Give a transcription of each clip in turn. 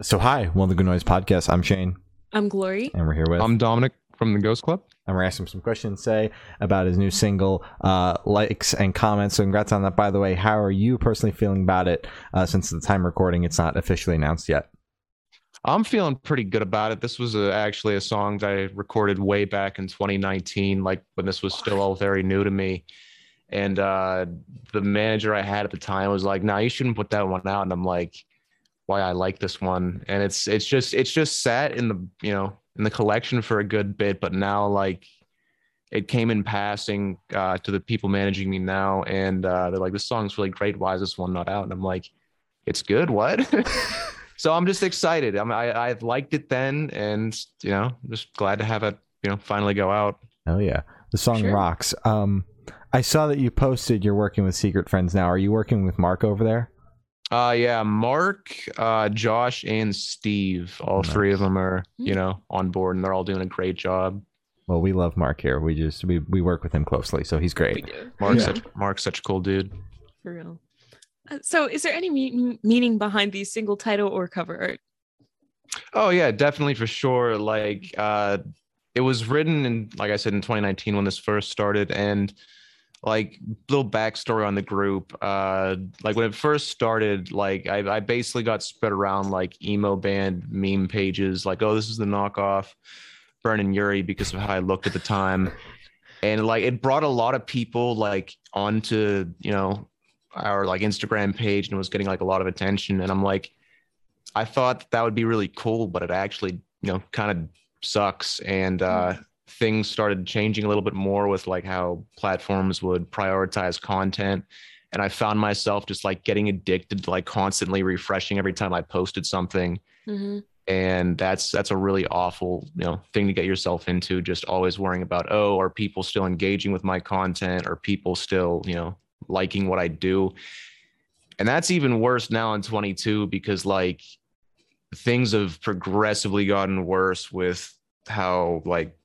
So hi, one of the Good Noise podcast. I'm Shane, I'm Glory. and we're here with. I'm Dominic from the Ghost Club. and we're asking him some questions say about his new single, uh, likes and comments. So congrats on that. By the way, how are you personally feeling about it? Uh, since the time recording, it's not officially announced yet. I'm feeling pretty good about it. This was a, actually a song that I recorded way back in 2019, like when this was still all very new to me. And uh, the manager I had at the time was like, "No, nah, you shouldn't put that one out." And I'm like, "Why? I like this one." And it's it's just it's just sat in the you know in the collection for a good bit, but now like it came in passing uh, to the people managing me now, and uh, they're like, "This song's really great. Why is this one not out?" And I'm like, "It's good. What?" so I'm just excited. I'm, I I liked it then, and you know, just glad to have it you know finally go out. Oh yeah, the song Sure. rocks. Um, I saw that you posted you're working with Secret Friends now. Are you working with Mark over there? Uh yeah, Mark, uh Josh and Steve, all Nice. three of them are, you Mm. know, on board and they're all doing a great job. Well, we love Mark here. We just we we work with him closely, so he's We great. do. Mark's Yeah. such Mark's such a cool dude. For real. Uh, so, is there any me- meaning behind the single title or cover art? Oh yeah, definitely for sure. Like uh it was written in like I said in 2019 when this first started and like little backstory on the group. Uh like when it first started, like I, I basically got spread around like emo band meme pages, like, oh, this is the knockoff Brendon Urie because of how I looked at the time. And like it brought a lot of people like onto, you know, our like Instagram page and was getting like a lot of attention. And I'm like, I thought that would be really cool, but it actually, you know, kind of sucks. And uh, things started changing a little bit more with like how platforms would prioritize content. And I found myself just like getting addicted to like constantly refreshing every time I posted something. Mhm. And that's that's a really awful, you know, thing to get yourself into. Just always worrying about, oh, are people still engaging with my content? Are people still, you know, liking what I do? And that's even worse now in 22 because like things have progressively gotten worse with how like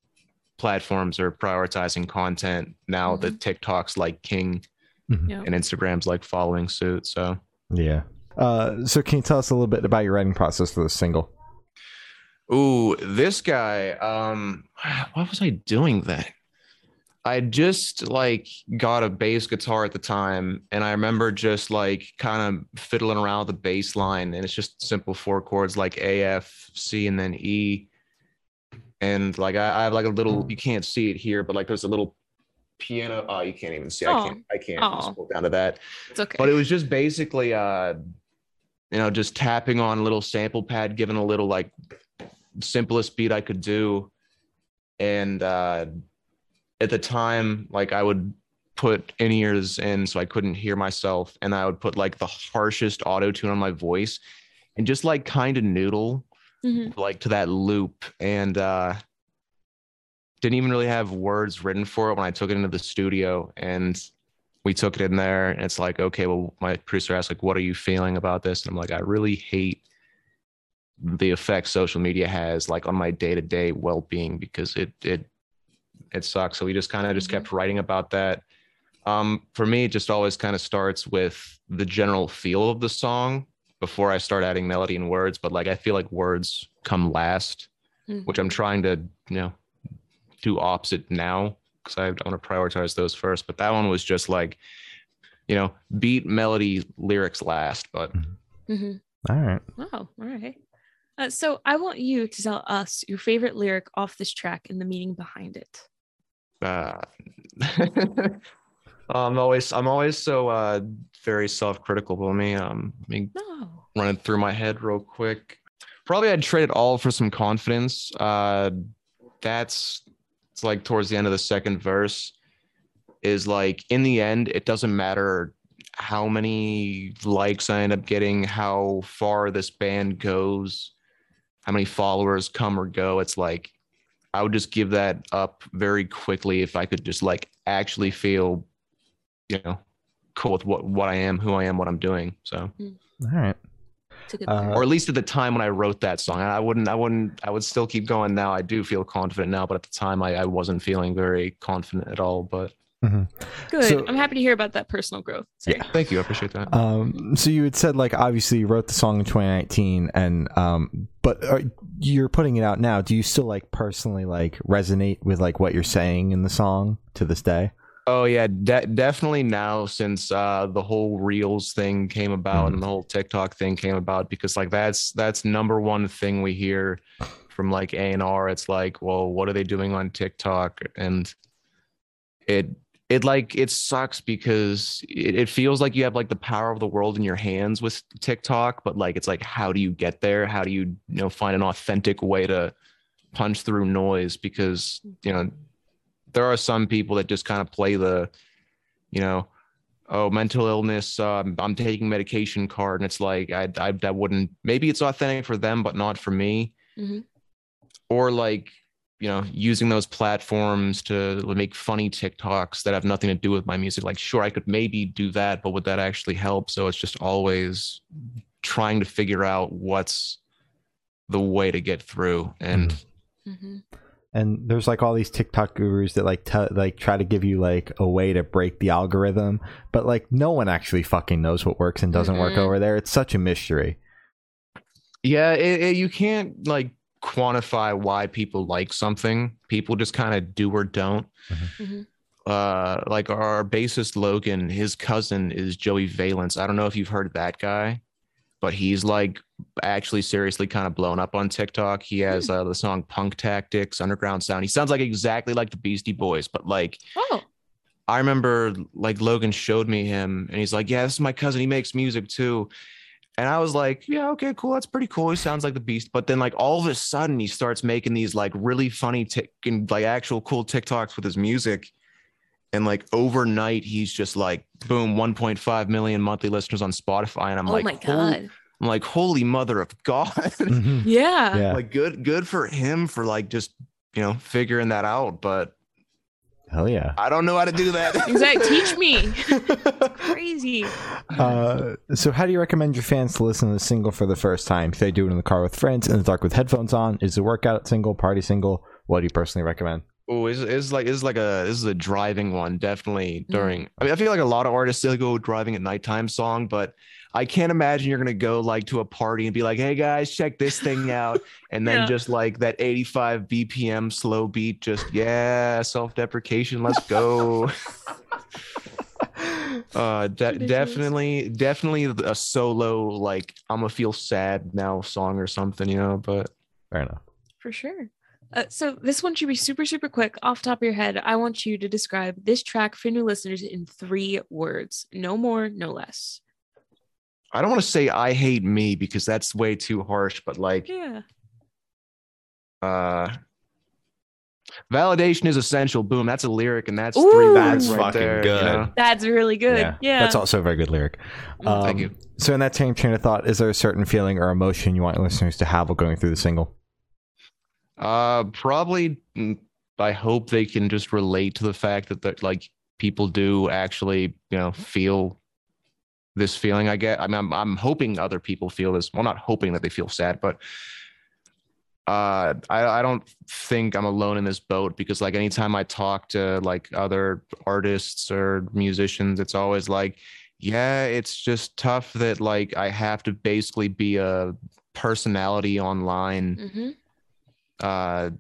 platforms are prioritizing content now that TikTok's like king Mhm. Yeah. and Instagram's like following suit. So Yeah. Uh, so can you tell us a little bit about your writing process for this single? Ooh, this guy. Um, what was I doing then? I just like got a bass guitar at the time, and I remember just like kind of fiddling around with the bass line, and it's just simple four chords like A, F, C, and then E. And like I, I have like a little, you can't see it here, but like there's a little piano. Oh, you can't even see. I Oh. can't. I can't Oh. scroll down to that It's okay. but it was just basically uh you know just tapping on a little sample pad giving a little like simplest beat i could do and uh at the time like i would put in ears in so i couldn't hear myself and i would put like the harshest auto tune on my voice and just like kind of noodle Mhm. like to that loop and uh didn't even really have words written for it when I took it into the studio and we took it in there and it's like okay well my producer asked like what are you feeling about this and I'm like I really hate the effect social media has like on my day-to-day well-being because it it it sucks so we just kind of just Mhm. kept writing about that um for me it just always kind of starts with the general feel of the song before I start adding melody and words but like I feel like words come last Mhm. which I'm trying to, you know, do opposite now because I, want to prioritize those first. But that one was just like, you know, beat, melody, lyrics last. But Mhm. All right. Wow. All right. Uh, so, I want you to tell us your favorite lyric off this track and the meaning behind it. uh, I'm always, I'm always so uh, very self-critical. Let me, um, let me No. run it through my head real quick. Probably I'd trade it all for some confidence. Uh, that's it's like towards the end of the second verse is like in the end it doesn't matter how many likes I end up getting, how far this band goes, how many followers come or go. It's like I would just give that up very quickly if I could just like actually feel, you know, cool with what what I am, who I am, what I'm doing. So All right. It's a good Uh, or at least at the time when I wrote that song. I wouldn't, I wouldn't, I would still keep going now. I do feel confident now, but at the time I, I wasn't feeling very confident at all. But Good. So- I'm happy to hear about that personal growth. Sorry. Yeah. Thank you. I appreciate that. Um, so you had said like obviously you wrote the song in 2019, and um, but are, you're putting it out now. Do you still like personally like resonate with like what you're saying in the song to this day? Oh yeah, de- definitely now since uh, the whole Reels thing came about Mhm. and the whole TikTok thing came about because like that's that's number one thing we hear from like A and R. It's like, well, what are they doing on TikTok? And it it like it sucks because it, it feels like you have like the power of the world in your hands with TikTok, but like it's like how do you get there? How do you you know find an authentic way to punch through noise? Because you know there are some people that just kind of play the, you know, oh, mental illness, um, I'm taking medication card. And it's like, I, I, that wouldn't, maybe it's authentic for them, but not for me. Mhm. Or like, you know, using those platforms to make funny TikToks that have nothing to do with my music. Like, sure, I could maybe do that, but would that actually help? So it's just always trying to figure out what's the way to get through. And hmm And there's like all these TikTok gurus that like t- like try to give you like a way to break the algorithm, but like no one actually fucking knows what works and doesn't work Mhm. over there. It's such a mystery. Yeah, it, it- you can't like quantify why people like something. People just kind of do or don't. Mhm. Uh, like our bassist Logan, his cousin is Joey Valence. I don't know if you've heard of that guy, but he's like actually seriously kind of blown up on TikTok. He has uh, the song Punk Tactics, Underground Sound. He sounds like exactly like the Beastie Boys, but like Oh, I remember like Logan showed me him and he's like, Yeah, this is my cousin. He makes music too. And I was like, Yeah, okay, cool. That's pretty cool. He sounds like the beast. But then like all of a sudden he starts making these like really funny and like actual cool TikToks with his music. And like overnight, he's just like boom, 1.5 million monthly listeners on Spotify. And I'm oh like, my god. I'm like, holy mother of God. Mhm. Yeah. Yeah. like good, good for him for like just you know figuring that out. But Hell yeah. I don't know how to do that. Exactly. Teach me. Crazy. Uh, so how do you recommend your fans to listen to the single for the first time? If they do it in the car with friends, in the dark with headphones on, is it a workout single, party single? What do you personally recommend? Oh, is is like is like a this is a driving one definitely Mm. during. I mean, I feel like a lot of artists still go driving at nighttime song, but I can't imagine you're gonna go like to a party and be like, "Hey guys, check this thing out," and then Yeah. just like that 85 BPM slow beat, just yeah, self deprecation, let's go. uh, de- definitely, definitely a solo like I'm gonna feel sad now song or something, you know. But Fair enough. For sure. Uh, so this one should be super, super quick. Off the top of your head, I want you to describe this track for new listeners in three words. No more, no less. I don't want to say I hate me because that's way too harsh, but like Yeah. uh validation is essential. Boom, that's a lyric and that's Ooh. three words That's right fucking there, you good. know? That's really good. Yeah. That's also a very good lyric. Mm, Thank Um, you. So in that same train of thought, is there a certain feeling or emotion you want listeners to have while going through the single? Uh probably mm, I hope they can just relate to the fact that that like people do actually, you know, feel this feeling I get. I mean I'm I'm hoping other people feel this. Well, not hoping that they feel sad, but uh I, I don't think I'm alone in this boat because like anytime I talk to like other artists or musicians, it's always like, yeah, it's just tough that like I have to basically be a personality online hmm uh,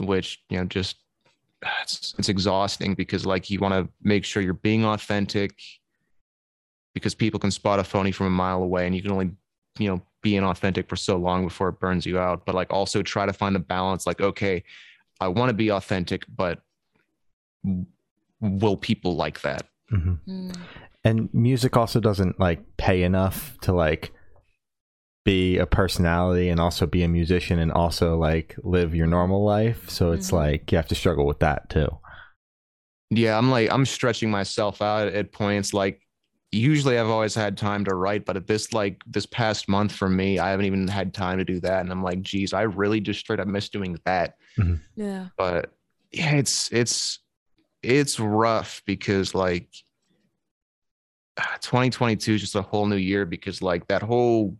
which you know just it's, it's exhausting because like you want to make sure you're being authentic because people can spot a phony from a mile away and you can only you know be inauthentic for so long before it burns you out. But like also try to find the balance like okay i want to be authentic but will people like that? Mm-hmm. And music also doesn't like pay enough to like be a personality and also be a musician and also like live your normal life. So it's Mhm. like you have to struggle with that too. yeah i'm like i'm stretching myself out at points like usually i've always had time to write but at this like this past month for me i haven't even had time to do that and i'm like geez i really just straight up miss doing that Yeah. but yeah it's it's it's rough because like ah, 2022 is just a whole new year because like that whole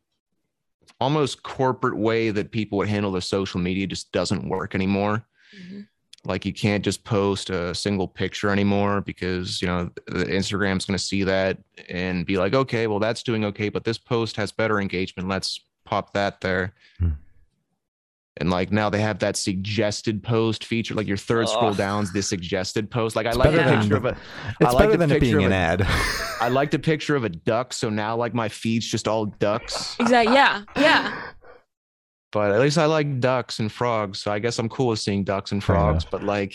almost corporate way that people would handle their social media just doesn't work anymore Mhm. Like you can't just post a single picture anymore because you know the Instagram's going to see that and be like, okay, well that's doing okay, but this post has better engagement. Let's pop that there. Hmm. And like now they have that suggested post feature. Like your third scroll Ugh. down's the suggested post. Like I It's like the better than picture of a It's like better the than it being an a- ad. I like the picture of a duck, so now like my feed's just all ducks. Exactly. Yeah. Yeah. But at least I like ducks and frogs, so I guess I'm cool with seeing ducks and frogs. enough. But like,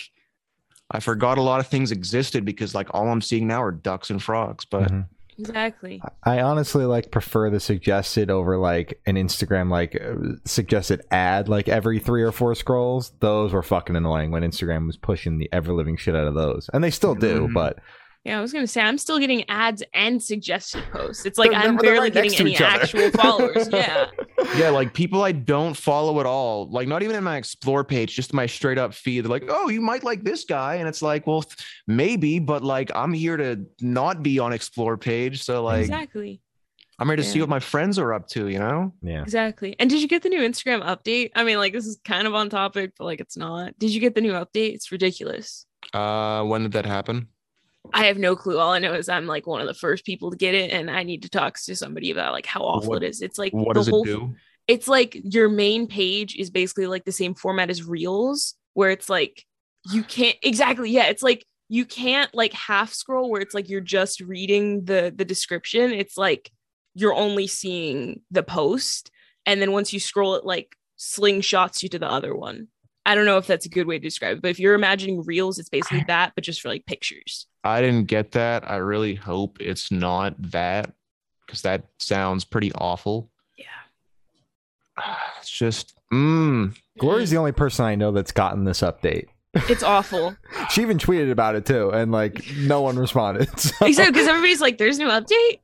I forgot a lot of things existed because like all I'm seeing now are ducks and frogs. But Mhm. Exactly. I honestly like prefer the suggested over like an Instagram like uh, suggested ad like every three or four scrolls. Those were fucking annoying when Instagram was pushing the ever living shit out of those, and they still do. Mhm. But Yeah, I was gonna say I'm still getting ads and suggested posts. It's like They're- I'm they're barely right getting any actual followers. Yeah. yeah, like people I don't follow at all, like not even in my explore page, just my straight up feed. They're like, oh, you might like this guy, and it's like, well, th- maybe, but like I'm here to not be on explore page, so like exactly. I'm here to see what my friends are up to, you know. yeah, Exactly. And did you get the new Instagram update? I mean, like this is kind of on topic, but like it's not. Did you get the new update? It's ridiculous. Uh, when did that happen? I have no clue. All I know is I'm like one of the first people to get it, and I need to talk to somebody about like how awful What- it is. It's like What the does it whole do? it's like your main page is basically like the same format as reels where it's like you can't exactly yeah it's like you can't like half scroll where it's like you're just reading the the description it's like you're only seeing the post and then once you scroll it like slingshots you to the other one i don't know if that's a good way to describe it but if you're imagining reels it's basically that but just for like pictures I didn't get that. I really hope it's not that because that sounds pretty awful. yeah It's just, mm, Glory's the only person I know that's gotten this update. it's awful She even tweeted about it too, and like no one responded. So. exactly because everybody's like there's no update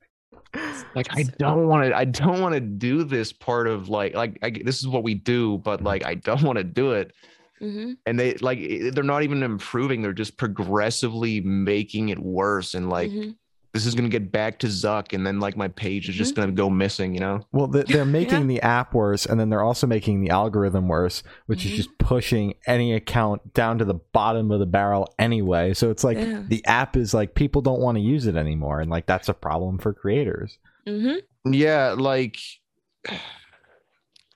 like I don't want to. I don't want to do this part of like, like I, this is what we do, but like I don't want to do it. hmm And they like they're not even improving. They're just progressively making it worse. And like Mhm. This is gonna get back to Zuck, and then like my page is just gonna go missing. You know? Well, th- they're making the app worse, and then they're also making the algorithm worse, which Mhm. is just pushing any account down to the bottom of the barrel anyway. So it's like Yeah. the app is like people don't want to use it anymore, and like that's a problem for creators. hmm Yeah, like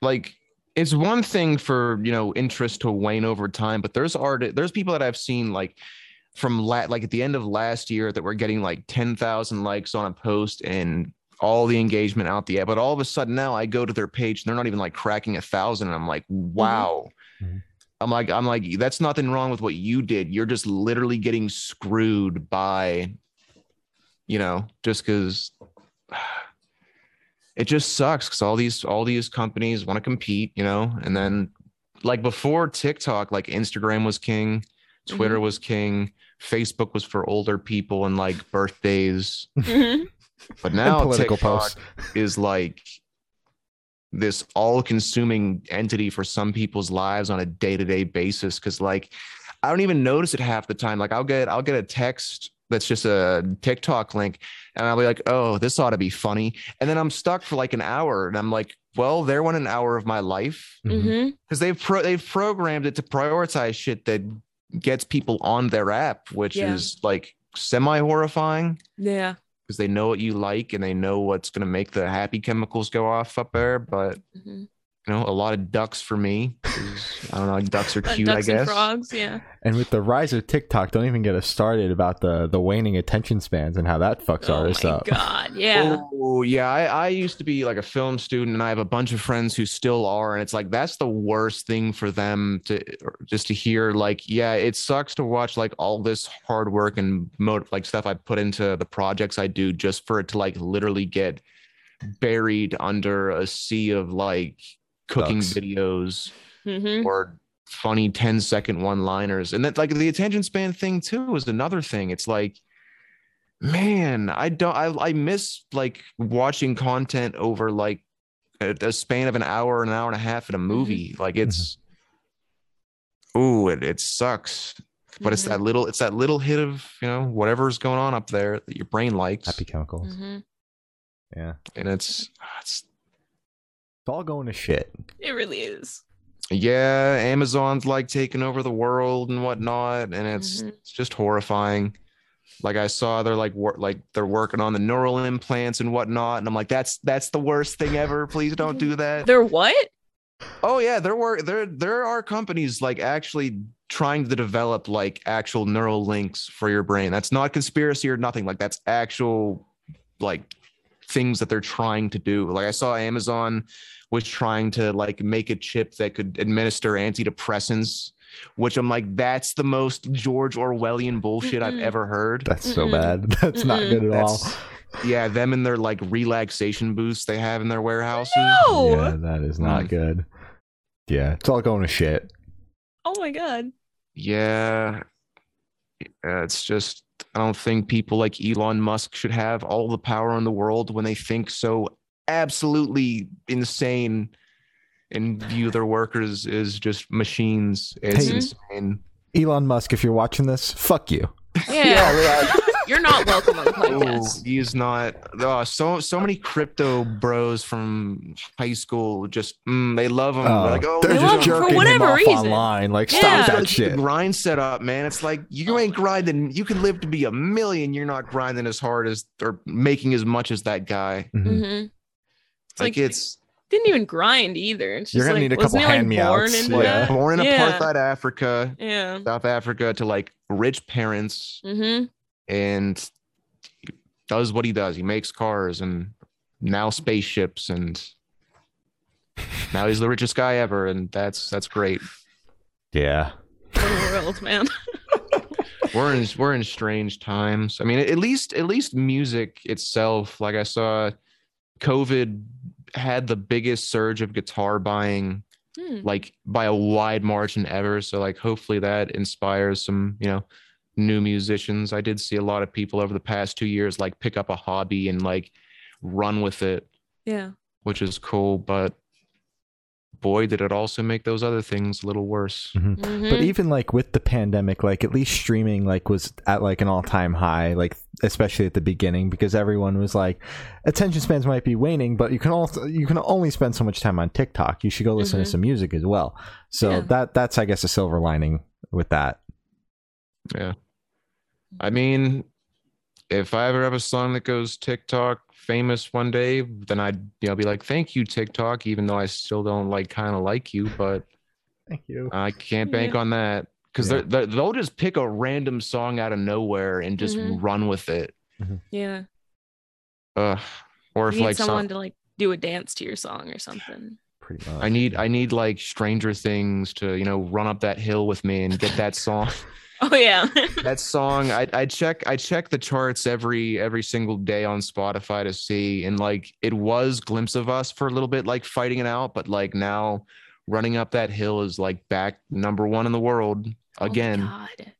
like it's one thing for you know interest to wane over time, but there's art there's people that I've seen like from la- like at the end of last year that we're getting like 10,000 likes on a post and all the engagement out the app. But all of a sudden now I go to their page and they're not even like cracking a thousand. And I'm like, wow. Mhm. I'm like, I'm like, that's nothing wrong with what you did. You're just literally getting screwed by, you know, just because it just sucks because all these all these companies want to compete, you know, and then like before TikTok, like Instagram was king, Twitter was king, Facebook was for older people and like birthdays, hmm but now and political TikTok posts. is like this all-consuming entity for some people's lives on a day-to-day basis because like i don't even notice it half the time. Like i'll get i'll get a text that's just a tiktok link and i'll be like oh this ought to be funny. And then i'm stuck for like an hour and i'm like well there went an hour of my life. Mhm. hmm because they've pro- they've programmed it to prioritize shit that gets people on their app which Yeah. is like semi horrifying Yeah. because they know what you like and they know what's going to make the happy chemicals go off up there. But hmm you know, a lot of ducks for me. I don't know, ducks are cute, ducks I and guess. frogs. Yeah. And with the rise of TikTok, don't even get us started about the the waning attention spans and how that fucks oh artists my up. god. Yeah. Oh yeah, I, I used to be like a film student, and I have a bunch of friends who still are, and it's like that's the worst thing for them to just to hear. Like, yeah, it sucks to watch like all this hard work and mo- like stuff I put into the projects I do, just for it to like literally get buried under a sea of like cooking Ducks. videos hmm or funny 10 second one liners and that like the attention span thing too is another thing. It's like man i don't i, I miss like watching content over like a, a span of an hour an hour and a half in a movie. Like it's ooh it, it sucks. But it's that little it's that little hit of you know whatever's going on up there that your brain likes. Happy chemicals. hmm Yeah, and it's it's it's all going to shit. It really is. yeah, Amazon's like taking over the world and whatnot, and it's Mhm. it's just horrifying. Like I saw they're like wor- like they're working on the neural implants and whatnot, and I'm like, that's that's the worst thing ever. Please don't do that. They're what? Oh yeah, there were there there are companies like actually trying to develop like actual neural links for your brain. That's not conspiracy or nothing. Like that's actual like things that they're trying to do. Like I saw Amazon was trying to like make a chip that could administer antidepressants, which I'm like, that's the most George Orwellian bullshit I've ever heard. That's so Mm-mm. bad. That's not Mm-mm. good at all. Yeah, them and their like relaxation booths they have in their warehouses. No. Yeah, that is not Mm. good. Yeah, it's all going to shit. Oh my god. Yeah. Uh, it's just, I don't think people like Elon Musk should have all the power in the world when they think so absolutely insane and view their workers as just machines. It's Hey. insane. Elon Musk, if you're watching this, fuck you. Yeah. You're not welcome on the Oh, podcast. he's not. Oh, so so many crypto bros from high school just mm, they love him. Oh, They're like, oh, they're just love him for jerking him whatever off reason. online. Like, Yeah. stop that keep the shit. grind set up, man. It's like you ain't grinding. You can live to be a million. You're not grinding as hard as or making as much as that guy. Mhm. hmm It's like, like- it's Didn't even grind either. It's just You're gonna like, need a couple he, like, born hand-me-outs, into yeah. born in Yeah. apartheid Africa, Yeah. South Africa, to like rich parents, hmm and he does what he does. He makes cars and now spaceships, and now he's the richest guy ever, and that's that's great. Yeah. What a world, man. we're in we're in strange times. I mean, at least at least music itself. Like I saw, COVID had the biggest surge of guitar buying, Hmm. like by a wide margin ever. So like, hopefully that inspires some you know new musicians. I did see a lot of people over the past two years like pick up a hobby and like run with it, Yeah. which is cool. But boy, did it also make those other things a little worse. Mhm. Mhm. But even like with the pandemic, like at least streaming like was at like an all time high, like especially at the beginning, because everyone was like, attention spans might be waning, but you can also you can only spend so much time on TikTok. You should go listen Mhm. to some music as well. So Yeah. that that's I guess a silver lining with that. Yeah. I mean, if I ever have a song that goes TikTok famous one day, then I'd you know be like, thank you, TikTok, even though I still don't like kind of like you, but Thank you. I can't bank Yeah. on that. Because Yeah. they're, they're, they'll just pick a random song out of nowhere and just Mhm. run with it. yeah. Ugh. Or if You need like someone some, to like do a dance to your song or something. Pretty much. I need I need like Stranger Things to you know run up that hill with me and get that song. Oh yeah. that song I, I check i check the charts every every single day on spotify to see and like it was glimpse of us for a little bit like fighting it out but like now running up that hill is like back number one in the world Oh again God.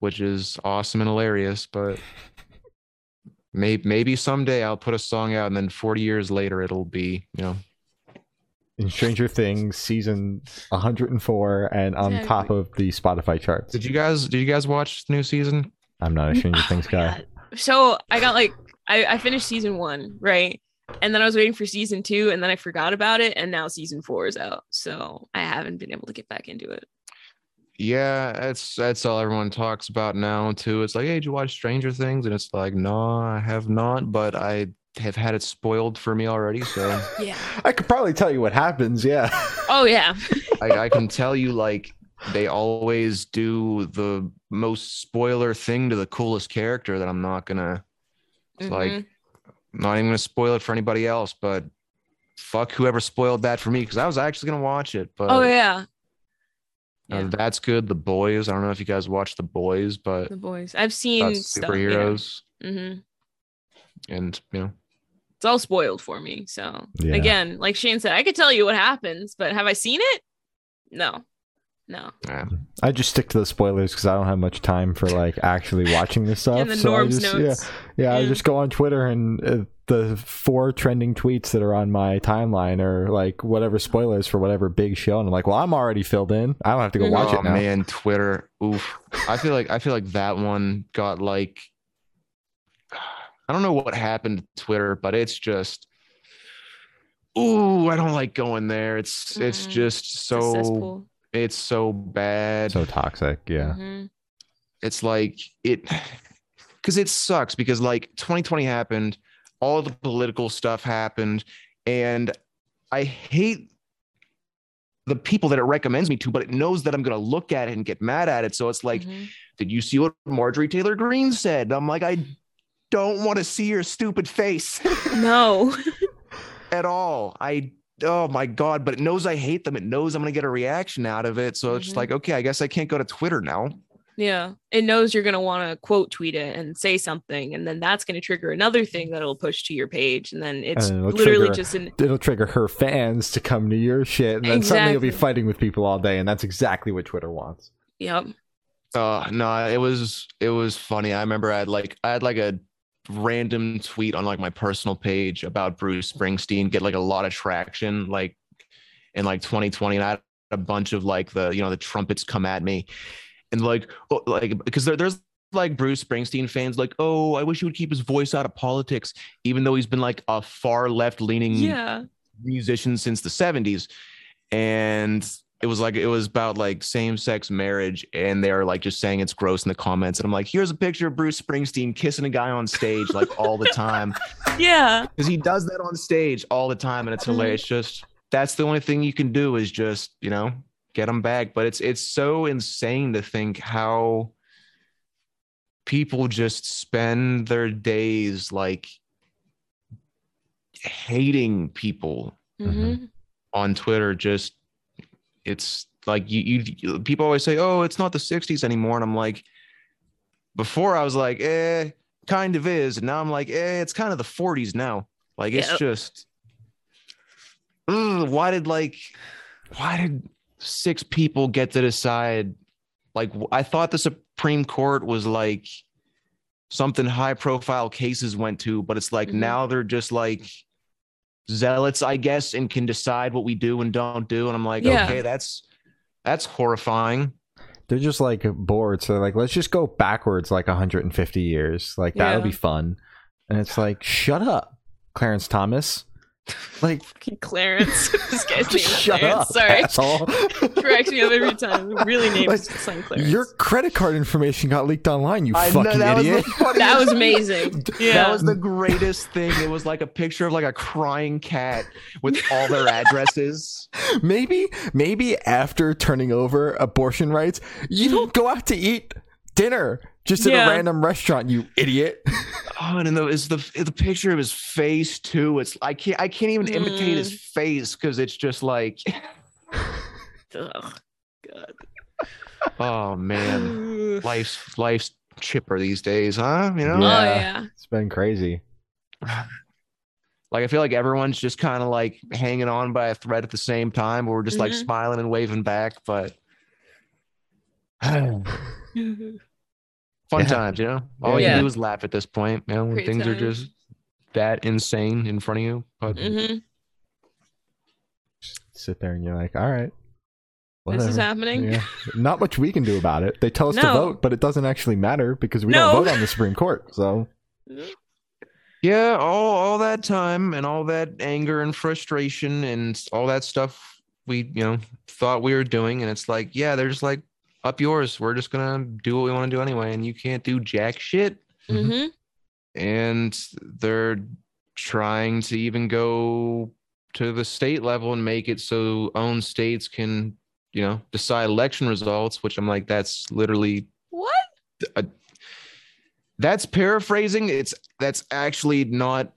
which is awesome and hilarious but maybe maybe someday i'll put a song out and then 40 years later it'll be you know in Stranger Things season 104 and on Exactly. top of the Spotify charts. did you guys did you guys watch the new season I'm not a Stranger Oh Things guy. God. So I got like I, I finished season one, right? And then I was waiting for season two, and then I forgot about it, and now season four is out. So I haven't been able to get back into it. Yeah, that's that's all everyone talks about now too. It's like, hey, did you watch Stranger Things? And it's like, no, I have not, but I have had it spoiled for me already. So Yeah. I could probably tell you what happens. Yeah. Oh yeah. I, I can tell you, like, they always do the most spoiler thing to the coolest character that I'm not gonna It's like. I'm not even gonna spoil it for anybody else, but fuck whoever spoiled that for me because I was actually gonna watch it. But oh yeah. uh, that's good. The Boys. I don't know if you guys watch The Boys, but The boys. I've seen about stuff, superheroes Yeah. hmm and you know. It's all spoiled for me. So Yeah. again, like Shane said, I could tell you what happens, but have I seen it? No. No. Yeah. I just stick to the spoilers because I don't have much time for like actually watching this stuff. And the so I Norm's just, notes. Yeah, yeah, I just go on Twitter and uh, the four trending tweets that are on my timeline are like whatever spoilers for whatever big show, and I'm like, well, I'm already filled in. I don't have to go Mhm. watch oh it now. man, Twitter. Oof. I feel like I feel like that one got like I don't know what happened to Twitter, but it's just ooh, I don't like going there. It's just It's a so cesspool. it's so bad. So toxic. Yeah. Mhm. it's like it because it sucks because like 2020 happened all the political stuff happened and i hate the people that it recommends me to but it knows that i'm going to look at it and get mad at it so it's like Mhm. did you see what marjorie taylor greene said i'm like i don't want to see your stupid face no. at all i oh my god but it knows i hate them it knows i'm going to get a reaction out of it so it's just Mhm. like okay i guess i can't go to twitter now Yeah. It knows you're going to want to quote tweet it and say something. And then that's going to trigger another thing that'll push to your page. And then it's And literally trigger- just an. It'll trigger her fans to come to your shit, and then suddenly you'll be fighting with people all day, and that's exactly what Twitter wants. Yep. Uh no, it was it was funny. I remember I had like I had like a random tweet on like my personal page about Bruce Springsteen get like a lot of traction like in like 2020 and I had a bunch of like the you know the trumpets come at me and like oh, like because there, there's like Bruce Springsteen fans like oh I wish he would keep his voice out of politics even though he's been like a far left leaning Yeah. musician since the 70s and it was like it was about like same-sex marriage and they're like just saying it's gross in the comments and i'm like here's a picture of bruce springsteen kissing a guy on stage like all the time. Yeah. because he does that on stage all the time and it's hilarious. Just that's the only thing you can do is just you know get them back but it's it's so insane to think how people just spend their days like hating people hmm on Twitter just it's like you, you people always say, "Oh, it's not the '60s anymore," and I'm like, before I was like, "Eh, kind of is," and now I'm like, "Eh, it's kind of the '40s now." Like it's Yep. just, ugh, why did like, why did six people get to decide? Like, I thought the Supreme Court was like something high profile cases went to, but it's like Mhm. now they're just like zealots, I guess, and can decide what we do and don't do. And I'm like, Yeah. okay, that's that's horrifying. They're just like bored, so they're like, let's just go backwards like 150 years. Like that would Yeah. be fun. And it's like, shut up, Clarence Thomas. Like, Fucking Clarence. this guy's name shut Clarence. up, Sorry. asshole. Cracks me up every time. Really named Like, son Clarence. Your credit card information got leaked online, you I know, fucking that was idiot. funniest- that was amazing. Yeah. That was the greatest thing. It was like a picture of like a crying cat with all their addresses. maybe, maybe after turning over abortion rights, you don't go out to eat dinner just at Yeah. a random restaurant, you idiot. Oh, and the, it's the the picture of his face too. It's I can't I can't even imitate his face because it's just like, Ugh. God. oh man, life's life's chipper these days, huh? You know. Oh Yeah. yeah. It's been crazy. like I feel like everyone's just kind of like hanging on by a thread at the same time. Where we're just like Mhm. smiling and waving back, but fun Yeah. times, you know. All Yeah. you do is laugh at this point, you know, when Great things are just that insane in front of you. But hmm Sit there and you're like, all right. This is happening. Yeah. Not much we can do about it. They tell us to vote, but it doesn't actually matter because we No. don't vote on the Supreme Court. So yeah, all all that time and all that anger and frustration and all that stuff we you know thought we were doing, and it's like, yeah, they're just like up yours. We're just gonna do what we want to do anyway, and you can't do jack shit. hmm and they're trying to even go to the state level and make it so own states can you know decide election results which i'm like that's literally What? a, that's paraphrasing it's that's actually not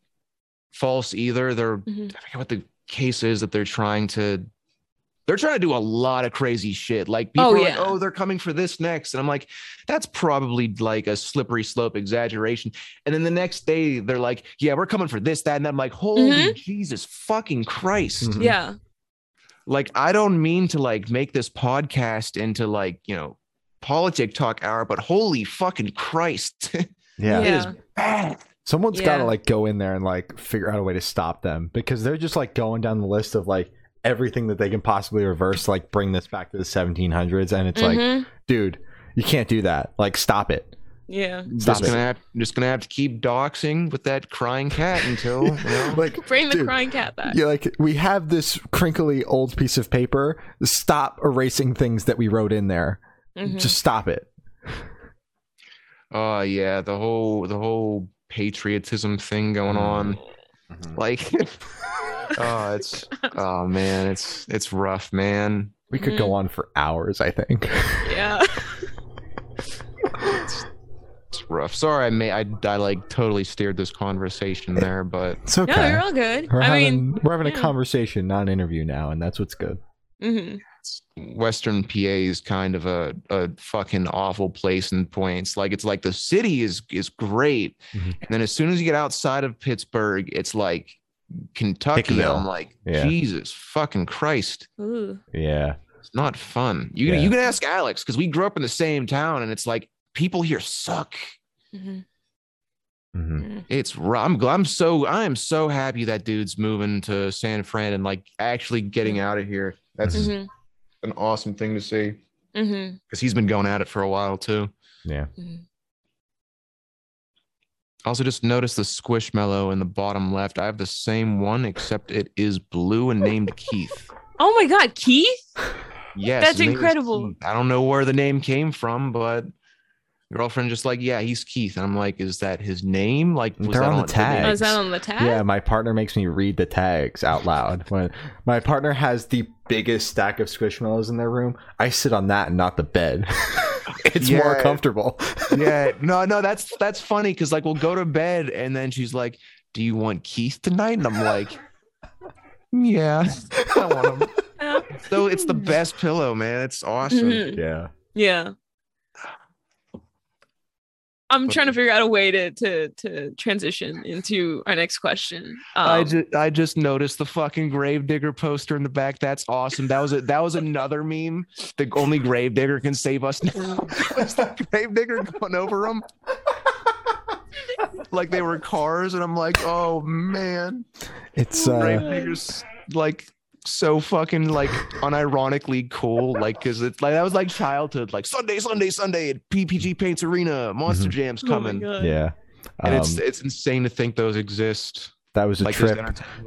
false either they're Mhm. i forget what the case is that they're trying to they're trying to do a lot of crazy shit like people Oh, are like yeah. oh they're coming for this next and i'm like that's probably like a slippery slope exaggeration and then the next day they're like yeah we're coming for this that and i'm like holy Mhm. jesus fucking christ Mhm. Yeah. like i don't mean to like make this podcast into like you know politic talk hour but holy fucking christ yeah. it is Yeah. bad Someone's got to like go in there and like figure out a way to stop them because they're just like going down the list of like everything that they can possibly reverse, like bring this back to the 1700s. And it's like, Mhm. dude, you can't do that. Like, stop it. Yeah. Stop just it. gonna have just gonna have to keep doxing with that crying cat until you know. Like, Bring the dude, crying cat back. Yeah, like we have this crinkly old piece of paper. Stop erasing things that we wrote in there. Mhm. Just stop it. Oh yeah, the whole the whole patriotism thing going on. Like oh it's oh man, it's it's rough, man. We could go on for hours, I think. yeah. It's it's, rough. Sorry I may I, I like totally steered this conversation there, but It's okay. No, you're all good. we're I having mean, we're having a conversation, not an interview now, and that's what's good. mhm. Western PA is kind of a, a fucking awful place in points. Like it's like the city is is great. Mhm. And then as soon as you get outside of Pittsburgh, it's like Kentucky. Hickville. I'm like, Yeah. Jesus fucking Christ. Ooh. Yeah. It's not fun. You Yeah. you can ask Alex because we grew up in the same town and it's like people here suck. Mhm. hmm It's I'm I'm so I am so happy that dude's moving to San Fran and like actually getting out of here. That's Mhm. An awesome thing to see Mhm. because he's been going at it for a while too. Yeah. Mhm. Also, just notice the squishmallow in the bottom left. I have the same one, except it is blue and named Keith. Oh my God, Keith! Yes, That's his name is incredible. Keith. I don't know where the name came from, but girlfriend just like, yeah, he's Keith. And I'm like, is that his name? Like, was They're that on the tag. Oh, is that on the tag? Yeah, my partner makes me read the tags out loud. When my partner has the biggest stack of squishmallows in their room, I sit on that and not the bed. it's more comfortable. yeah, no, no, that's that's funny because like we'll go to bed and then she's like, "Do you want Keith tonight?" And I'm like, "Yeah, I want him." So it's the best pillow, man. It's awesome. Mhm. yeah. Yeah. I'm trying to figure out a way to to to transition into our next question. I Um, just I just noticed the fucking Gravedigger poster in the back. That's awesome. That was a that was another meme. The only Gravedigger can save us now. was that Gravedigger going over them? like they were cars, and I'm like, oh man, It's uh Gravedigger's like so fucking like unironically cool. Like, cause it's like that was like childhood. Like Sunday, Sunday, Sunday at PPG Paints Arena, Monster Mhm. Jam's oh coming. God. yeah. and Um, it's it's insane to think those exist. that was a Like trip.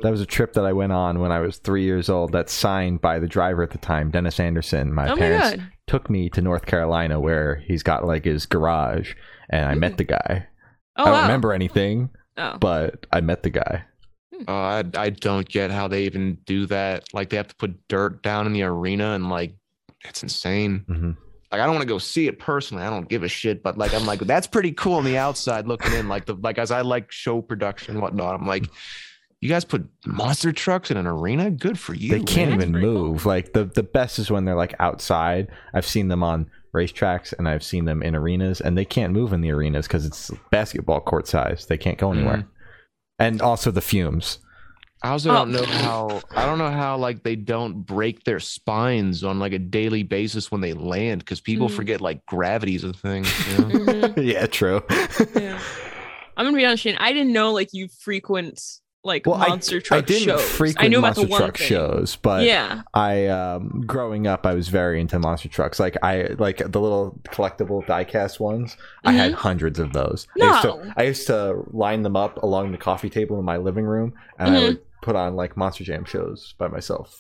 That was a trip that I went on when I was three years old. That's signed by the driver at the time, Dennis Anderson. My Oh parents God. took me to North Carolina where he's got like his garage, and I met the guy. Oh, I don't wow. remember anything, Oh. but I met the guy. Uh, I I don't get how they even do that. Like they have to put dirt down in the arena and like it's insane. hmm Like I don't want to go see it personally. I don't give a shit. But like I'm like that's pretty cool on the outside looking in. Like the like as I like show production and whatnot. I'm like, you guys put monster trucks in an arena. Good for you. They can't man. even pretty cool. move. Like the the best is when they're like outside. I've seen them on racetracks and I've seen them in arenas, and they can't move in the arenas because it's basketball court size. They can't go anywhere. Mm-hmm. And also the fumes. I also Oh. don't know how I don't know how like they don't break their spines on like a daily basis when they land because people Mm. forget like gravity's a thing. You know? Mhm. yeah, true. yeah. I'm gonna be honest, Shane. I didn't know like you frequent like well, I, monster truck I didn't shows. frequent I knew about monster the truck thing. shows, but yeah. I um growing up I was very into monster trucks. Like I like the little collectible diecast ones. I had hundreds of those. I used, Mm-hmm. To, I used to line them up along the coffee table in my living room and I Mhm. would put on like Monster Jam shows by myself.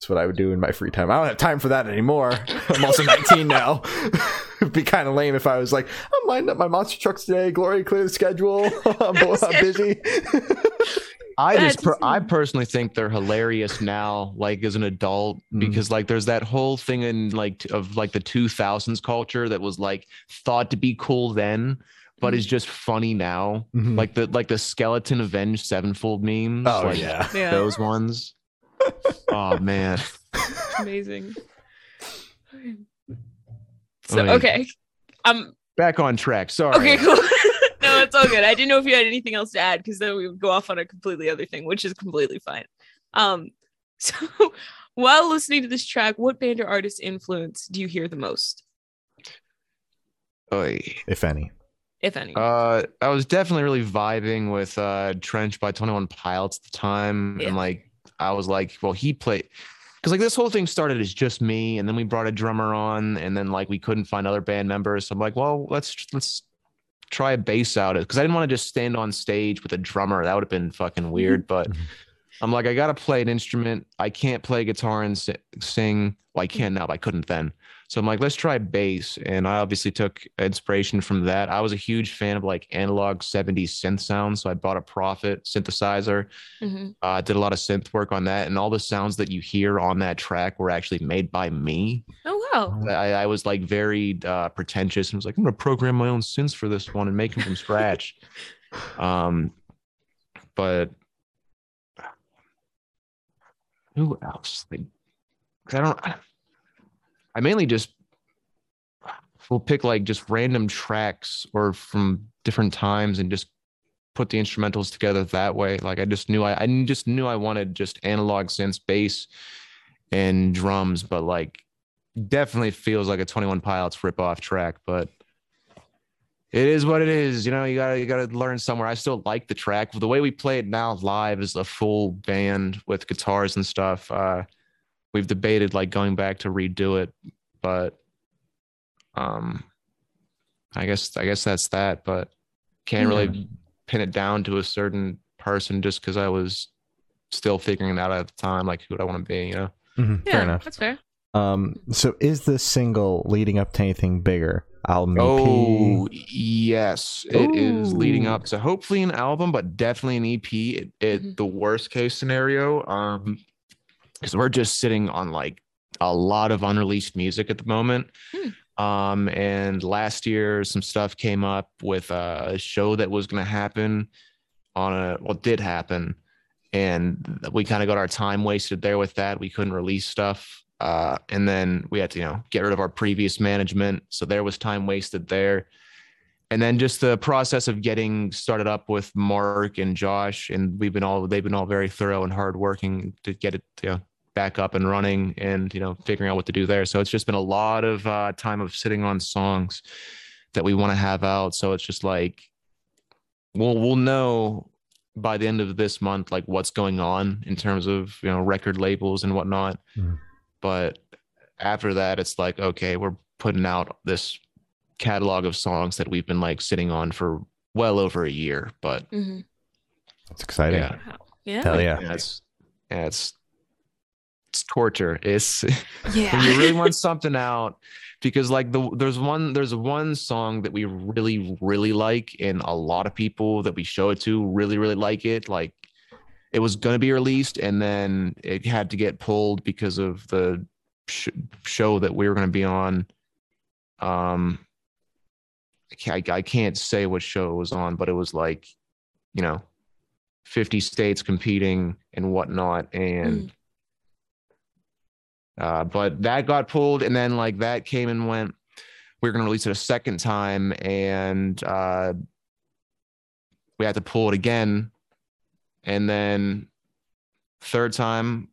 That's what I would do in my free time. I don't have time for that anymore. I'm also 19 now. It'd be kind of lame if I was like, I'm lining up my monster trucks today. Glory, clear the schedule. I'm, I'm busy. I just per- I personally think they're hilarious now, like as an adult, Mm. because like there's that whole thing in like t- of like the 2000s culture that was like thought to be cool then, but Mm. is just funny now. Mhm. Like the like the skeleton avenged sevenfold memes. oh like yeah. Yeah. those ones. oh man. Amazing. So yeah. okay. Um Back on track. Sorry. okay, cool. No, it's all good. I didn't know if you had anything else to add because then we would go off on a completely other thing, which is completely fine. Um so while listening to this track, what band or artist influence do you hear the most, Oy. If any. if any? Uh, I was definitely really vibing with uh Trench by 21 Pilots at the time. Yeah. And like I was like, well, he played because like this whole thing started as just me, and then we brought a drummer on, and then like we couldn't find other band members. So I'm like, well, let's let's try a bass out because I didn't want to just stand on stage with a drummer. That would have been fucking weird. But Mhm. I'm like, I gotta play an instrument. I can't play guitar and si- sing. Well, I can now, but I couldn't then. So I'm like, let's try bass. And I obviously took inspiration from that. I was a huge fan of like analog 70s synth sounds. So I bought a Prophet synthesizer. Mhm. Uh, did a lot of synth work on that. And all the sounds that you hear on that track were actually made by me. Oh wow. I, I was like very uh, pretentious and was like, I'm gonna program my own synths for this one and make them from scratch. Um, but who else? Like, cause I don't. I mainly just will pick like just random tracks or from different times and just put the instrumentals together that way. Like I just knew I, I just knew I wanted just analog synths, bass, and drums, but like definitely feels like a 21 Pilots rip off track, but it is what it is. You know, you gotta you gotta learn somewhere. I still like the track. The way we play it now live is a full band with guitars and stuff. Uh we've debated like going back to redo it, but um I guess I guess that's that, but can't really pin it down to a certain person just because I was still figuring it out at the time, like who would I want to be, you know? Mhm, Yeah, Fair enough. that's fair. Um, so is this single leading up to anything bigger? Album EP? Oh yes, it is leading up to hopefully an album, but definitely an EP. It, it Mhm. the worst case scenario, um, because we're just sitting on like a lot of unreleased music at the moment. Um, and last year some stuff came up with a show that was going to happen on a well did happen, and we kind of got our time wasted there with that. We couldn't release stuff. Uh, and then we had to, you know, get rid of our previous management. So there was time wasted there. And then just the process of getting started up with Mark and Josh, and we've been all they've been all very thorough and hardworking to get it, you know, back up and running and you know figuring out what to do there. So it's just been a lot of uh, time of sitting on songs that we want to have out. So it's just like we'll we'll know by the end of this month like what's going on in terms of you know record labels and whatnot. Mhm. But after that, it's like okay, we're putting out this catalog of songs that we've been like sitting on for well over a year. But hmm That's exciting. yeah, Wow. Yeah. Hell yeah. yeah, it's yeah, it's it's torture. It's Yeah. when you really want something out because like the there's one there's one song that we really really like and a lot of people that we show it to really really like it like it was going to be released and then it had to get pulled because of the sh- show that we were going to be on um I can't, I can't say what show it was on but it was like you know 50 states competing and whatnot and uh, but that got pulled, and then like that came and went. We were going to release it a second time, and uh, we had to pull it again. And then third time,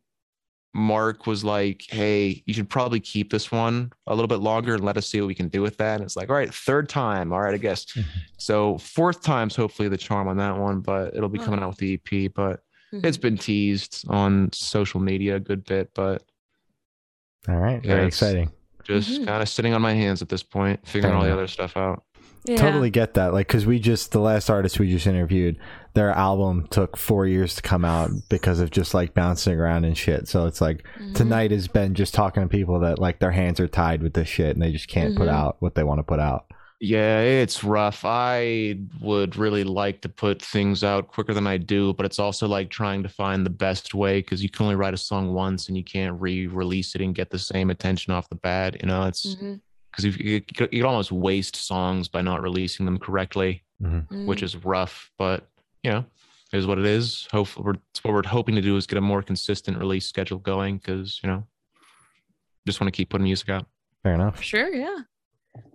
Mark was like, "Hey, you should probably keep this one a little bit longer and let us see what we can do with that." And it's like, "All right, third time, all right, I guess." Mhm. So fourth time's hopefully the charm on that one, but it'll be coming out with the EP. But Mhm. it's been teased on social media a good bit, but All right. Very it's- exciting. just Mhm. kind of sitting on my hands at this point, figuring all the other stuff out. Yeah. Totally get that. Like, because we just, the last artist we just interviewed, their album took four years to come out because of just like bouncing around and shit. So it's like Mhm. tonight has been just talking to people that like their hands are tied with this shit and they just can't put Mhm. out what they want to put out. Yeah, it's rough. I would really like to put things out quicker than I do, but it's also like trying to find the best way because you can only write a song once and you can't re-release it and get the same attention off the bat. You know, it's Mhm. Because you, you you could almost waste songs by not releasing them correctly, Mhm. which is rough. But you know, it is what it is. Hopefully, we're, what we're hoping to do is get a more consistent release schedule going because you know, just want to keep putting music out. Fair enough. Sure, yeah.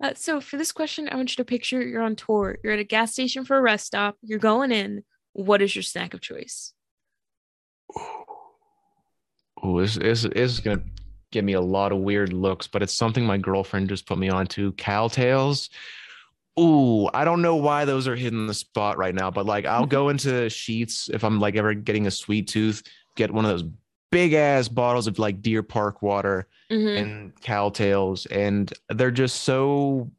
Uh, so for this question, I want you to picture you're on tour. You're at a gas station for a rest stop. You're going in. What is your snack of choice? Oh, this, this, this is gonna give me a lot of weird looks, but it's something my girlfriend just put me onto. Cow Tales. Ooh, I don't know why those are hitting the spot right now, but like I'll go into Sheetz if I'm like ever getting a sweet tooth, get one of those big ass bottles of like Deer Park water Mhm. and cow tales, and they're just so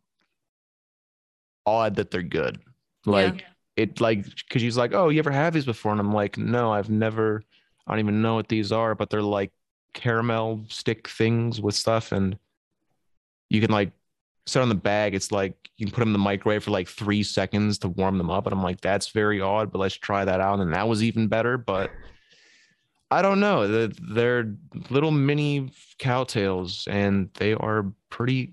odd that they're good. Like it like because she's like, oh, you ever have these before? And I'm like, no, I've never. I don't even know what these are, but they're like caramel stick things with stuff, and you can like set on the bag. It's like you can put them in the microwave for like three seconds to warm them up, and I'm like, that's very odd, but let's try that out. And that was even better, but. I don't know. They're, they're little mini Cow Tales, and they are pretty.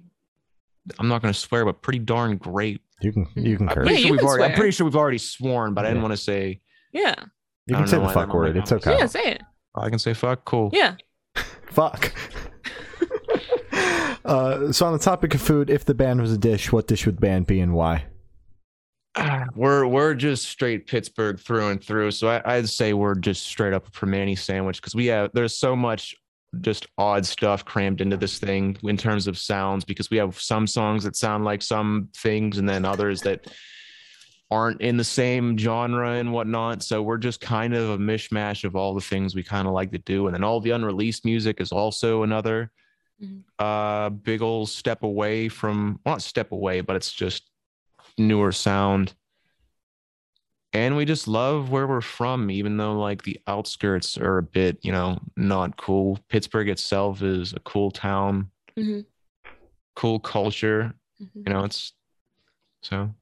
I'm not going to swear, but pretty darn great. You can hmm. you can I'm pretty, Yeah, sure you we've can already, I'm pretty sure we've already sworn, but I didn't want to say. Yeah. You can say the fuck word. It's not- okay. Yeah, say it. I can say fuck. Cool. Yeah. Fuck. uh, so on the topic of food, if the band was a dish, what dish would the band be and why? We're we're just straight Pittsburgh through and through. So I, I'd say we're just straight up a Primanti sandwich because we have there's so much just odd stuff crammed into this thing in terms of sounds because we have some songs that sound like some things and then others that aren't in the same genre and whatnot. So we're just kind of a mishmash of all the things we kind of like to do. And then all the unreleased music is also another Mhm. uh big old step away from well, not step away, but it's just newer sound. And we just love where we're from, even though like the outskirts are a bit, you know, not cool. Pittsburgh itself is a cool town, Mhm. cool culture. Mhm. You know, it's so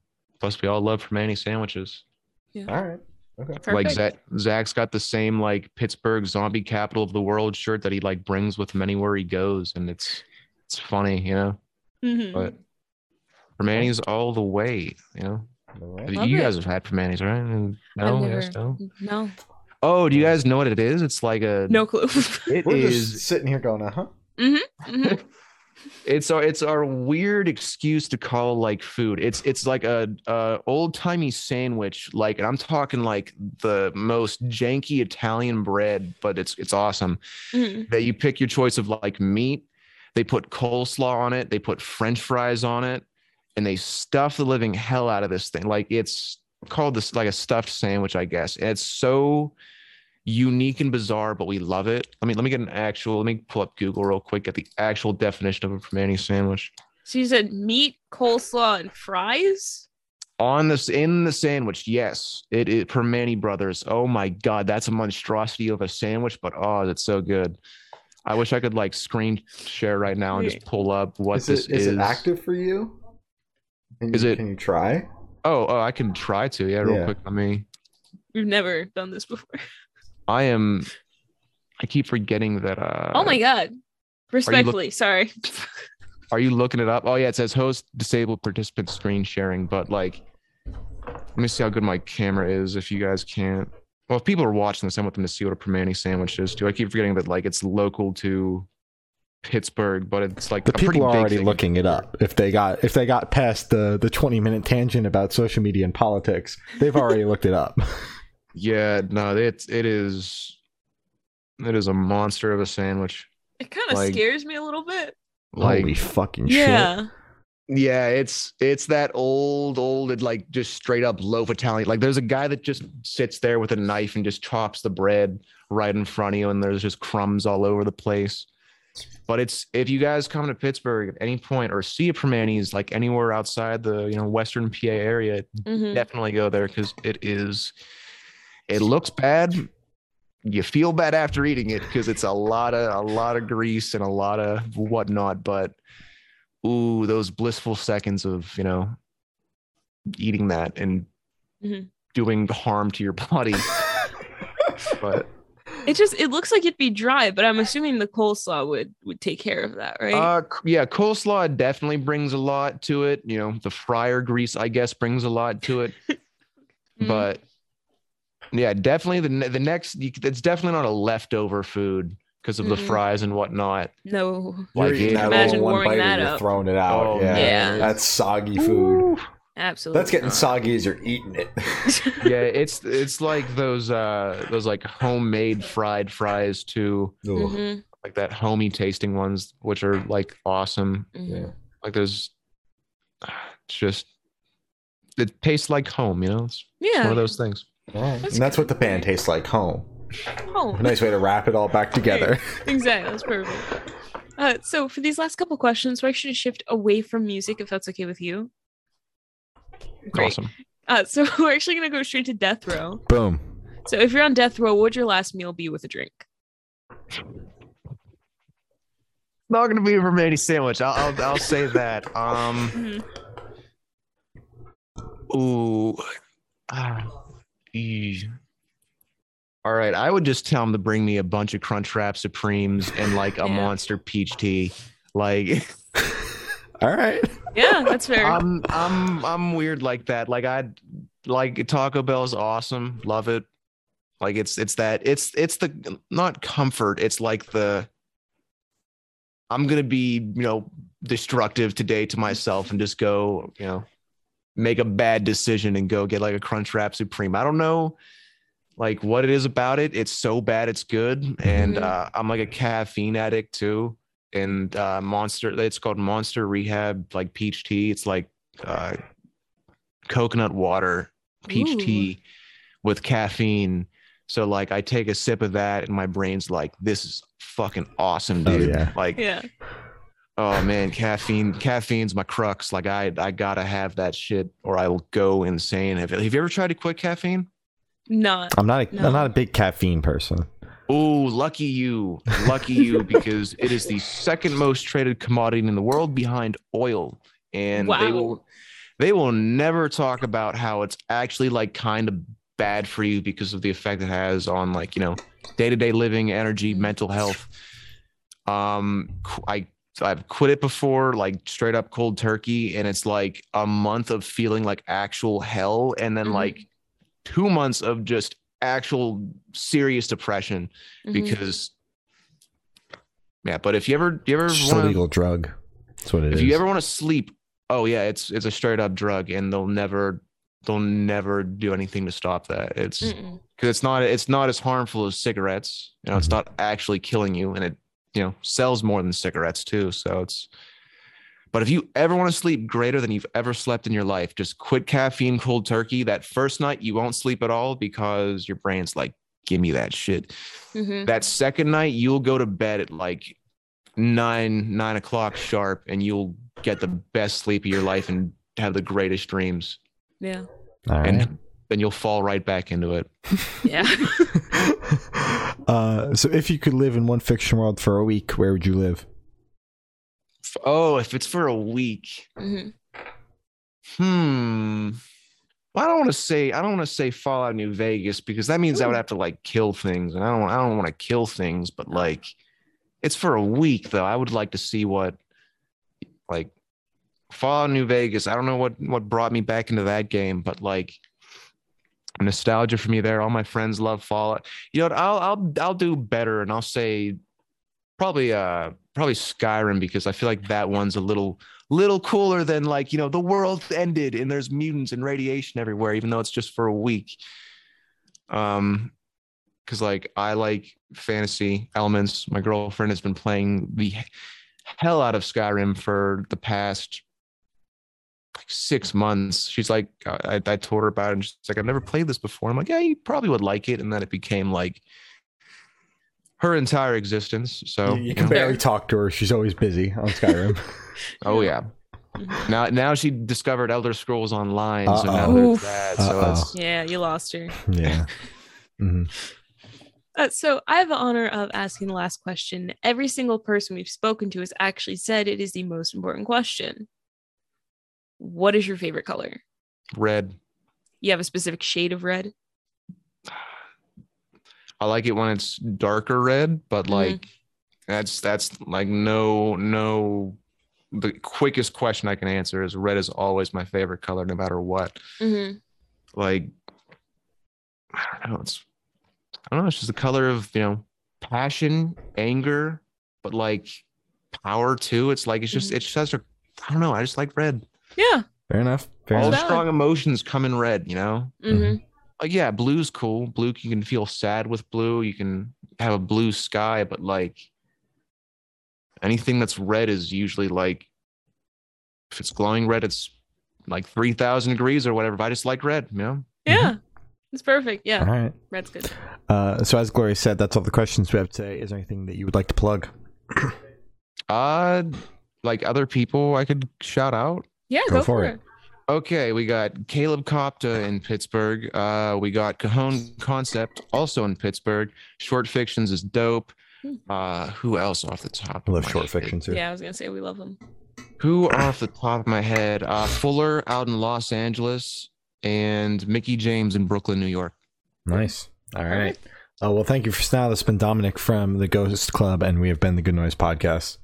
plus we all love Primanti sandwiches. All right. Okay. Like Zach, Zach's got the same like Pittsburgh zombie capital of the world shirt that he like brings with him anywhere he goes, and it's it's funny, you know. Mhm. But Primanti's all the way, you know. Love you it. guys have had Primanti's, right? And No, never- yes, no. No. Oh, do you guys know what it is? It's like a No clue. It We're is. just sitting here going, uh huh. Mhm. It's our it's our weird excuse to call like food. It's it's like a, a old timey sandwich, like, and I'm talking like the most janky Italian bread, but it's it's awesome. Mhm. That you pick your choice of like meat. They put coleslaw on it. They put French fries on it, and they stuff the living hell out of this thing. Like it's called this like a stuffed sandwich, I guess. And it's so unique and bizarre, but we love it. Let me let me get an actual. Let me pull up Google real quick. Get the actual definition of a Primanti sandwich So you said meat, coleslaw, and fries? on this in the sandwich. Yes, it is Primanti Brothers. Oh my god, that's a monstrosity of a sandwich, but oh, it's so good. I wish I could like screen share right now and just pull up what Is this it, is Is it active for you? Can Is you- it- Can you try? Oh, oh, I can try to. Yeah, real Yeah. quick. Let me. We've never done this before. I am. I keep forgetting that. Uh, oh my god. Respectfully, sorry. Are you looking it up? Oh yeah, it says host disabled participant screen sharing, but like let me see how good my camera is if you guys can't. Well, if people are watching this, I want them to see what a Primanti sandwich is too. I keep forgetting that like it's local to Pittsburgh, but it's like The a people are already looking it up. If they got if they got past the the twenty minute tangent about social media and politics, they've already looked it up. Yeah, no, it it is it is a monster of a sandwich. It kind of Like- scares me a little bit. Like Holy fucking shit! Yeah. Yeah, it's it's that old, old, like just straight up loaf Italian. Like there's a guy that just sits there with a knife and just chops the bread right in front of you, and there's just crumbs all over the place. But it's if you guys come to Pittsburgh at any point or see a Primanti's like anywhere outside the you know Western PA area, Mhm. definitely go there because it is. It looks bad. You feel bad after eating it because it's a lot of a lot of grease and a lot of whatnot. But ooh, those blissful seconds of you know eating that and Mhm. doing harm to your body. but It just it looks like it'd be dry, but I'm assuming the coleslaw would would take care of that, right? uh, yeah, coleslaw definitely brings a lot to it. You know, the fryer grease, I guess, brings a lot to it. Mhm. but yeah, definitely the the next. It's definitely not a leftover food because of the Mhm. fries and whatnot. no. Like You're eating it- that Imagine one warming bite that you're up. throwing it out. Oh, yeah. Yeah. that's soggy food. Absolutely. That's getting not. soggy as you're eating it. yeah, it's it's like those uh those like homemade fried fries too, Ugh. Mhm, like that homey tasting ones, which are like awesome. mhm. Yeah. Like those it's just it tastes like home. You know, it's, it's Yeah. one of those things. All right. That's And that's what the band tastes like home. Oh, A nice way to wrap it all back together. exactly. That's perfect. Uh, so for these last couple questions, we're actually shift away from music, if that's okay with you. Great. Awesome. Uh, so we're actually gonna go straight to death row. Boom. So if you're on death row, what would your last meal be with a drink? Not gonna be a Romani sandwich. I'll, I'll I'll say that. Um. Mhm. Ooh. Ah. Eesh. All right, I would just tell him to bring me a bunch of Crunchwrap Supremes and like a Yeah. monster peach tea. Like All right. Yeah, that's fair. I'm I'm I'm weird like that. Like I like Taco Bell's awesome. Love it. Like it's it's that it's it's the not comfort, it's like the I'm gonna be, you know, destructive today to myself and just go, you know, make a bad decision and go get like a Crunchwrap Supreme. I don't know like what it is about it. It's so bad it's good. And Mhm. uh I'm like a caffeine addict too. And uh monster it's called monster rehab like peach tea. It's like uh coconut water, peach Ooh. tea with caffeine. So like I take a sip of that and my brain's like, this is fucking awesome, Oh, dude. yeah. Like yeah. Oh man, caffeine. Caffeine's my crux. Like I, I gotta have that shit, or I will go insane. Have, have you ever tried to quit caffeine? Not. I'm not. A, No. am not a big caffeine person. Oh, lucky you, lucky you, because it is the second most traded commodity in the world behind oil, and they will, they will never talk about how it's actually like kind of bad for you because of the effect it has on like you know day to day living, energy, Mhm. mental health. Um, qu- I I've quit it before, like straight up cold turkey, and it's like a month of feeling like actual hell, and then Mhm. like two months of just actual serious depression Mhm. because yeah. But if you ever you ever It's wanna, legal drug. That's what it is. if you ever want to sleep, oh yeah, it's it's a straight up drug, and they'll never they'll never do anything to stop that. It's because it's not it's not as harmful as cigarettes. You know, it's Mhm. not actually killing you, and it you know sells more than cigarettes too. So it's. But if you ever want to sleep greater than you've ever slept in your life, just quit caffeine cold turkey. That first night you won't sleep at all because your brain's like, give me that shit. Mhm. That second night you'll go to bed at like nine nine o'clock sharp, and you'll get the best sleep of your life and have the greatest dreams. Yeah. All right. And then you'll fall right back into it. Yeah. uh, so, if you could live in one fiction world for a week, where would you live? Oh, if it's for a week, hmm hmm. Well, I don't want to say I don't want to say Fallout New Vegas because that means I would have to like kill things, and I don't I don't want to kill things, but like it's for a week though. I would like to see what like Fallout New Vegas. I don't know what what brought me back into that game, but like nostalgia for me there. All my friends love Fallout. You know? I'll I'll I'll do better, and I'll say probably uh probably Skyrim because I feel like that one's a little little cooler than like you know the world ended and there's mutants and radiation everywhere, even though it's just for a week. Um, because like I like fantasy elements. My girlfriend has been playing the hell out of Skyrim for the past like six months. She's like, I, I told her about it, and she's like, I've never played this before. I'm like, yeah, you probably would like it, and then it became like her entire existence. So you, you you can know, barely talk to her. She's always busy on Skyrim. oh yeah. Now, now she discovered Elder Scrolls Online, so now Uh-oh. there's that. So Uh-oh. it's Yeah, you lost her. yeah. hmm Uh, so I have the honor of asking the last question. Every single person we've spoken to has actually said it is the most important question. What is your favorite color? red. You have a specific shade of red? I like it when it's darker red, but Mhm. like that's that's like no no. The quickest question I can answer is red is always my favorite color, no matter what. Mm-hmm. Like I don't know, it's I don't know, it's just the color of you know passion, anger, but like power too. It's like it's just Mhm. it's just a I don't know. I just like red. Yeah. Fair enough. Fair All enough. Strong emotions come in red. You know. Mm-hmm. like yeah, blue's cool. Blue you can feel sad with blue. You can have a blue sky, but like anything that's red is usually like if it's glowing red, it's like three thousand degrees or whatever. But I just like red, you know. Yeah. It's perfect. Yeah. All right. Red's good. Uh, so, as Gloria said, that's all the questions we have today. Is there anything that you would like to plug? Uh like other people I could shout out. Yeah, Go go, for for it. it. Okay, we got Caleb Copta in Pittsburgh. Uh, we got Cajon Concept also in Pittsburgh. Short Fictions is dope. Hmm. Uh, who else off the top? I love my short head? fiction too. Yeah, I was gonna say we love them. Who off the top of my head? Uh, Fuller out in Los Angeles and Mickey James in Brooklyn, New York. Nice. All right. Oh well, thank you for now. This has been Dominic from the Ghost Club, and we have been the Good Noise Podcast.